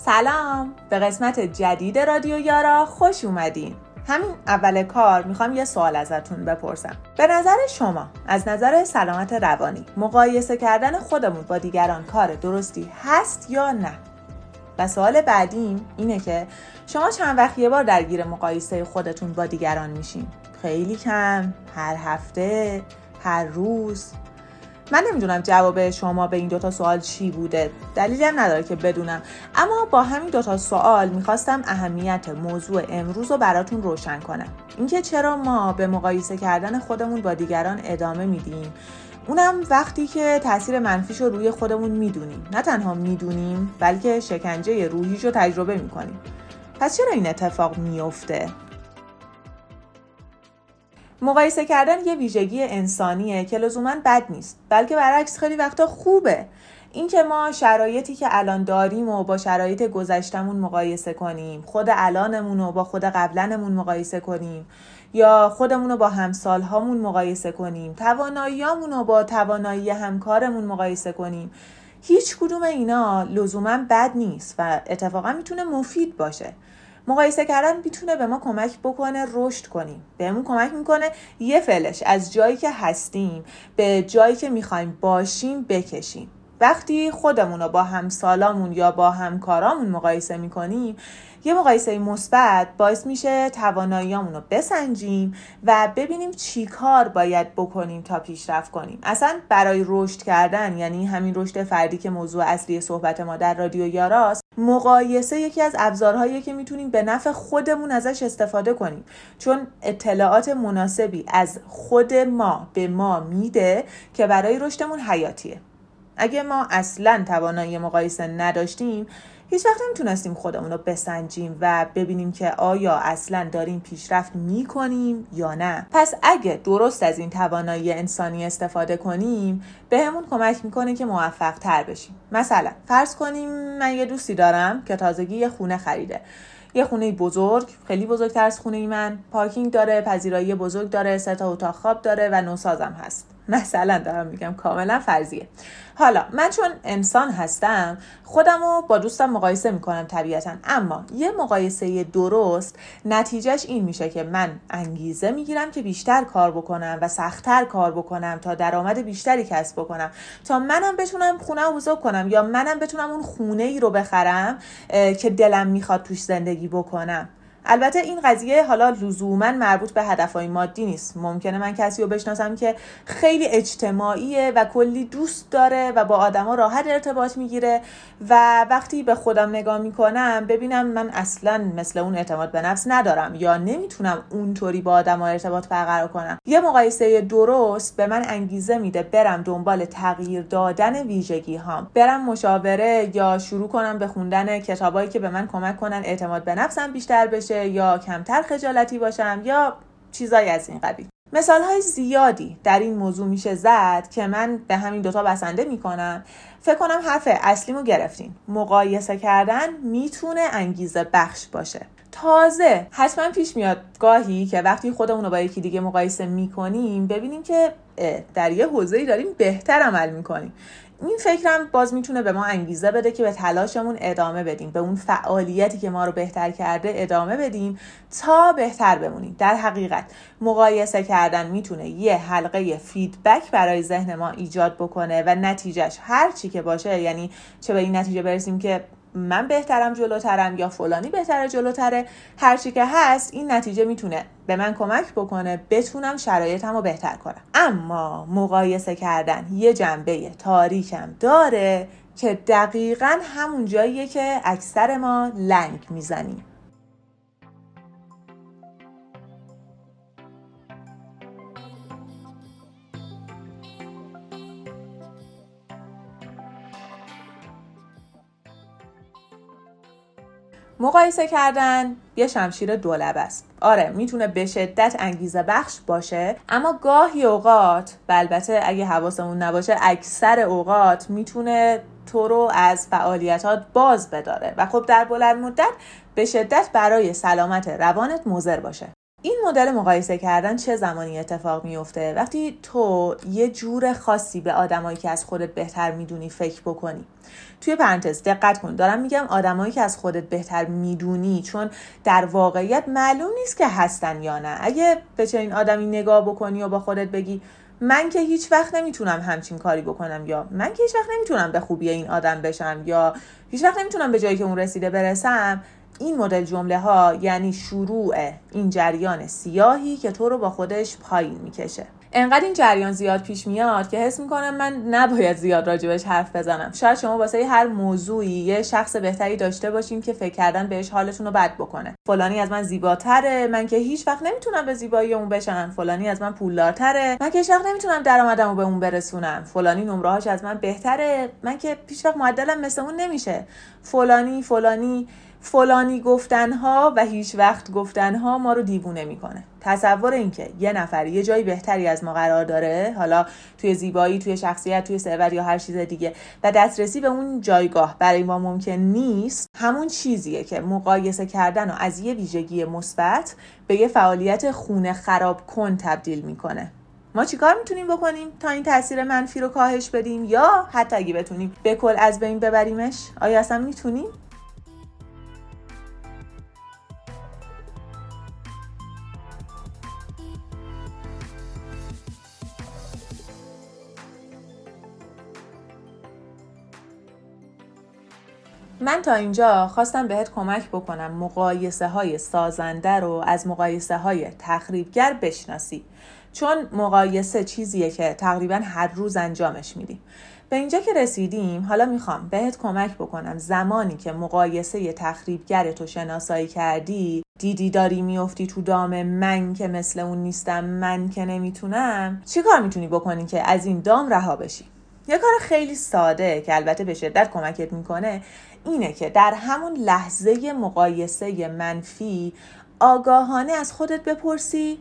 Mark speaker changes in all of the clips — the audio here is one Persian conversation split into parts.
Speaker 1: سلام. به قسمت جدید رادیو یارا خوش اومدین. همین اول کار می‌خوام یه سوال ازتون بپرسم. به نظر شما از نظر سلامت روانی مقایسه کردن خودمون با دیگران کار درستی هست یا نه؟ و سوال بعدیم اینه که شما چند وقت یه بار درگیر مقایسه خودتون با دیگران میشین؟ خیلی کم هر هفته هر روز. من نمی‌دونم جواب شما به این دوتا سوال چی بوده. دلیلی هم نداره که بدونم. اما با همین دوتا سوال می‌خواستم اهمیت موضوع امروز رو براتون روشن کنم. اینکه چرا ما به مقایسه کردن خودمون با دیگران ادامه میدیم. اونم وقتی که تاثیر منفیش رو روی خودمون می‌دونیم. نه تنها می‌دونیم بلکه شکنجه روحیش رو تجربه می‌کنیم. پس چرا این اتفاق میفته مقایسه کردن یه ویژگی انسانیه که لزوما بد نیست بلکه برعکس خیلی وقتا خوبه. اینکه ما شرایطی که الان داریم و با شرایط گذشتمون مقایسه کنیم خود الانمون رو با خود قبلنمون مقایسه کنیم یا خودمون رو با همسالهامون مقایسه کنیم تواناییامون رو با توانایی همکارمون مقایسه کنیم هیچ کدوم اینا لزوما بد نیست و اتفاقا می‌تونه مفید باشه. مقایسه کردن می‌تونه به ما کمک بکنه رشد کنیم. بهمون کمک می‌کنه یه فلش از جایی که هستیم به جایی که می‌خوایم باشیم بکشیم. وقتی خودمون رو با همسالامون یا با همکارامون مقایسه می‌کنیم یه مقایسه مثبت باعث میشه تواناییامون رو بسنجیم و ببینیم چی کار باید بکنیم تا پیشرفت کنیم. اصلا برای رشد کردن یعنی همین رشد فردی که موضوع اصلی صحبت ما در رادیو یاراست مقایسه یکی از ابزارهایی که می‌تونیم به نفع خودمون ازش استفاده کنیم. چون اطلاعات مناسبی از خود ما به ما میده که برای رشدمون حیاتیه. اگه ما اصلا توانایی مقایسه نداشتیم هیچ وقت نمی‌تونستیم خودمون رو بسنجیم و ببینیم که آیا اصلا داریم پیشرفت می‌کنیم یا نه. پس اگه درست از این توانایی انسانی استفاده کنیم بهمون به کمک می‌کنه که موفق تر بشیم. مثلا فرض کنیم من یه دوستی دارم که تازگی یه خونه خریده. یه خونه بزرگ خیلی بزرگتر از خونه ای من. پارکینگ داره پذیرایی بزرگ داره سه تا اتاق خواب داره و نوسازم هست. مثلا دارم میگم کاملا فرضیه. حالا من چون انسان هستم خودم رو با دوستم مقایسه می‌کنم طبیعتا. اما یه مقایسه درست نتیجهش این میشه که من انگیزه می‌گیرم که بیشتر کار بکنم و سختتر کار بکنم تا درآمد بیشتری کسب بکنم. تا منم بتونم خونه رو کنم یا منم بتونم اون خونه ای رو بخرم که دلم می‌خواد توش زندگی بکنم. البته این قضیه حالا لزوما مربوط به هدفهای مادی نیست. ممکنه من کسی رو بشناسم که خیلی اجتماعیه و کلی دوست داره و با آدما راحت ارتباط می‌گیره و وقتی به خودم نگاه می‌کنم ببینم من اصلا مثل اون اعتماد به نفس ندارم یا نمی‌تونم اونطوری با آدما ارتباط برقرار کنم. یه مقایسه درست به من انگیزه میده برم دنبال تغییر دادن ویژگی هام. برم مشاوره یا شروع کنم به خوندن کتابایی که به من کمک کنن اعتماد به نفسم بیشتر بشه. یا کمتر خجالتی باشم یا چیزایی از این قبیل. مثال های زیادی در این موضوع میشه زد که من به همین دوتا بسنده می‌کنم. فکر کنم حرف اصلیمو گرفتین. مقایسه کردن می‌تونه انگیزه بخش باشه. تازه حتما پیش میاد گاهی که وقتی خودمون رو با یکی دیگه مقایسه می‌کنیم ببینیم که در یه حوزه‌ای داریم بهتر عمل می‌کنیم. این فکرم باز می‌تونه به ما انگیزه بده که به تلاشمون ادامه بدیم به اون فعالیتی که ما رو بهتر کرده ادامه بدیم تا بهتر بمونیم. در حقیقت مقایسه کردن می‌تونه یه حلقه فیدبک برای ذهن ما ایجاد بکنه و نتیجهش هر چی که باشه یعنی چه به این نتیجه برسیم که من بهترم جلوترم یا فلانی بهتره جلوتره هرچی که هست این نتیجه می‌تونه به من کمک بکنه بتونم شرایطم رو بهتر کنم. اما مقایسه کردن یه جنبه تاریکم داره که دقیقا همون جاییه که اکثر ما لنگ می‌زنیم. مقایسه کردن یه شمشیر دولب است. آره می‌تونه به شدت انگیزه بخش باشه اما گاهی اوقات و البته اگه حواسمون نباشه اکثر اوقات می‌تونه تو رو از فعالیتات باز بداره. و خب در بلند مدت به شدت برای سلامت روانت مضر باشه. این مدل مقایسه کردن چه زمانی اتفاق میفته وقتی تو یه جور خاصی به آدمایی که از خودت بهتر می‌دونی فکر بکنی. توی پرانتز دقت کن. دارم میگم آدمایی که از خودت بهتر می‌دونی چون در واقعیت معلوم نیست که هستن یا نه. اگه به چنین آدمی نگاه بکنی و با خودت بگی من که هیچ وقت نمی‌تونم همچین کاری بکنم یا من که هیچ وقت نمی‌تونم به خوبی این آدم بشم یا هیچ وقت نمی‌تونم به جایی که اون رسیده برسم این مدل جمله ها یعنی شروع این جریان سیاهی که تو رو با خودش پایین می‌کشه. انقدر این جریان زیاد پیش میاد که حس می‌کنم من نباید زیاد راجبش حرف بزنم. شاید شما واسه هر موضوعی یه شخص بهتری داشته باشین که فکر کردن بهش حالتون رو بد بکنه. فلانی از من زیباتره من که هیچ وقت نمی‌تونم به زیبایی اون بشم. فلانی از من پولدارتره من که هیچ نمی‌تونم درآمدمو به اون برسونم. فلانی نمرهاش از من بهتره من که هیچ وقت معدلم مثل اون نمیشه. فلانی فلانی فلانی گفتنها و هیچ وقت گفتنها ما رو دیوونه می‌کنه. تصور اینکه یه نفر یه جایی بهتری از ما قرار داره حالا توی زیبایی توی شخصیت توی ثروت یا هر چیز دیگه و دسترسی به اون جایگاه برای ما ممکن نیست همون چیزیه که مقایسه کردن و از یه ویژگی مثبت به یه فعالیت خونه خراب کن تبدیل می‌کنه. ما چیکار می‌تونیم بکنیم تا این تاثیر منفی رو کاهش بدیم یا حتی اگه بتونیم به کل از بین ببریمش؟ آیا اصلا می‌تونیم؟ من تا اینجا خواستم بهت کمک بکنم مقایسه های سازنده رو از مقایسه های تخریبگر بشناسی چون مقایسه چیزیه که تقریبا هر روز انجامش میدیم. به اینجا که رسیدیم حالا می‌خوام بهت کمک بکنم زمانی که مقایسه تخریبگر تو شناسایی کردی دیدی داری میافتی تو دام من که مثل اون نیستم من که نمی‌تونم چی کار می‌تونی بکنی که از این دام رها بشی؟ یه کار خیلی ساده که البته به شدت کمکت می‌کنه اینه که در همون لحظه مقایسه منفی آگاهانه از خودت بپرسی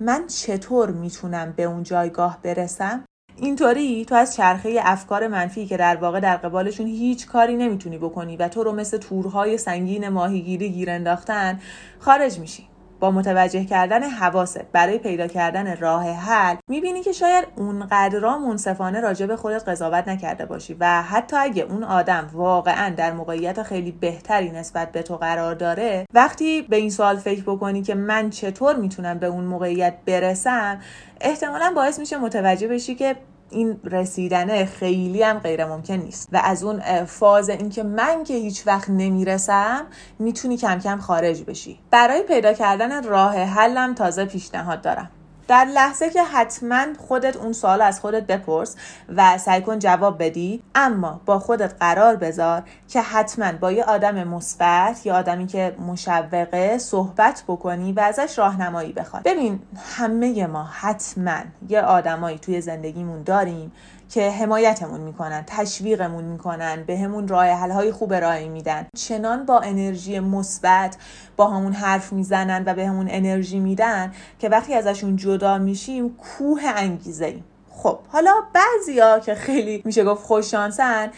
Speaker 1: من چطور می‌تونم به اون جایگاه برسم؟ اینطوری تو از چرخه افکار منفی که در واقع در قبالشون هیچ کاری نمی‌تونی بکنی و تو رو مثل تورهای سنگین ماهیگیری گیر انداختن خارج میشی. با متوجه کردن حواست برای پیدا کردن راه حل می‌بینی که شاید اونقدرا منصفانه راجع به خودت قضاوت نکرده باشی و حتی اگه اون آدم واقعا در موقعیت خیلی بهتری نسبت به تو قرار داره وقتی به این سوال فکر بکنی که من چطور می‌تونم به اون موقعیت برسم احتمالا باعث میشه متوجه بشی که این رسیدنه خیلی هم غیر ممکن نیست. و از اون فاز اینکه من که هیچ وقت نمی‌رسم می‌تونی کم کم خارج بشی. برای پیدا کردن راه حلم تازه پیشنهاد دارم. در لحظه که حتما خودت اون سوال از خودت بپرس و سعی کن جواب بدی اما با خودت قرار بذار که حتما با یه آدم مثبت یا آدمی که مشوقه صحبت بکنی و ازش راهنمایی بخوای. ببین همه ما حتما یه آدمایی توی زندگیمون داریم که حمایتمون می‌کنن تشویقمون می‌کنن به همون راه حل های خوب ارائه میدن. چنان با انرژی مثبت با همون حرف می‌زنن و به همون انرژی میدن که وقتی ازشون جدا میشیم کوه انگیزه ایم خب حالا بعضیا که خیلی میشه گفت خوششانسن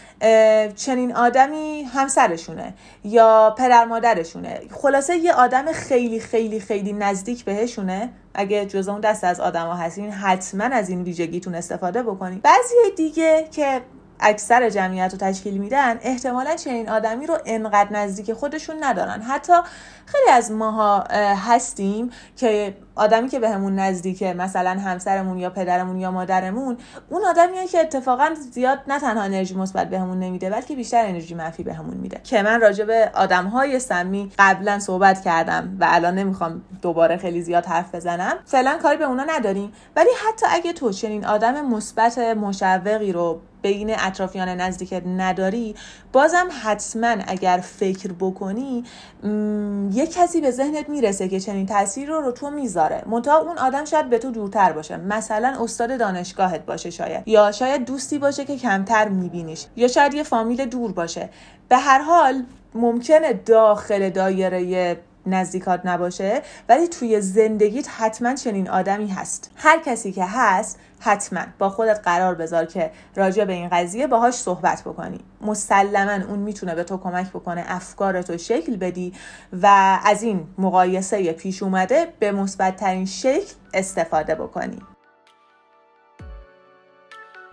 Speaker 1: چنین آدمی همسرشونه یا پدر مادرشونه. خلاصه یه آدم خیلی خیلی خیلی نزدیک بهشونه. اگه جز اون دست از آدما هستین حتما از این ویژگیتون استفاده بکنید بعضی دیگه که اکثر جمعیت رو تشکیل میدن احتمالا چنین آدمی رو انقدر نزدیک خودشون ندارن. حتی خیلی از ماها هستیم که آدمی که بهمون به نزدیکه مثلا همسرمون یا پدرمون یا مادرمون اون آدمیه که اتفاقا زیاد نه تنها انرژی مثبت بهمون نمیده بلکه بیشتر انرژی منفی بهمون میده. که من راجع به آدمهای سمی قبلا صحبت کردم و الان نمی‌خوام دوباره خیلی زیاد حرف بزنم. فعلا کاری به اونا نداریم. ولی حتی اگه تو چنین آدم مثبت مشوقی رو بین اطرافیان نزدیکت نداری بازم حتما اگر فکر بکنی یه کسی به ذهنت می‌رسه که چنین تاثیر رو رو تو می‌ذاره. منتها اون آدم شاید به تو دورتر باشه. مثلا استاد دانشگاهت باشه شاید. یا شاید دوستی باشه که کمتر میبینیش. یا شاید یه فامیل دور باشه. به هر حال ممکنه داخل دایره نزدیکات نباشه ولی توی زندگیت حتما چنین آدمی هست. هر کسی که هست حتما با خودت قرار بذار که راجع به این قضیه باهاش صحبت بکنی. مسلما اون می‌تونه به تو کمک بکنه افکارتو شکل بدی و از این مقایسه پیش اومده به مثبت ترین شکل استفاده بکنی.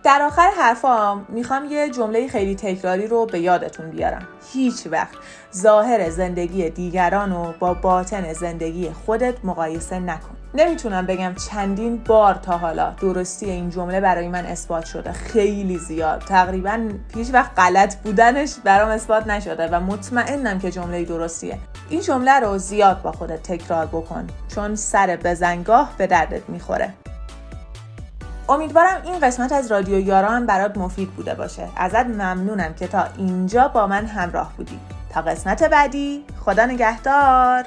Speaker 1: در آخر حرفام می‌خوام یه جمله خیلی تکراری رو به یادتون بیارم. هیچ وقت ظاهر زندگی دیگران رو با باطن زندگی خودت مقایسه نکن. نمی‌تونم بگم چندین بار تا حالا درستی این جمله برای من اثبات شده. خیلی زیاد. تقریبا هیچ وقت غلط بودنش برام اثبات نشده و مطمئنم که جمله درستیه. این جمله رو زیاد با خودت تکرار بکن چون سر بزنگاه به دردت می‌خوره. امیدوارم این قسمت از رادیو یاران برات مفید بوده باشه. ازت ممنونم که تا اینجا با من همراه بودی. تا قسمت بعدی خدا نگهدار.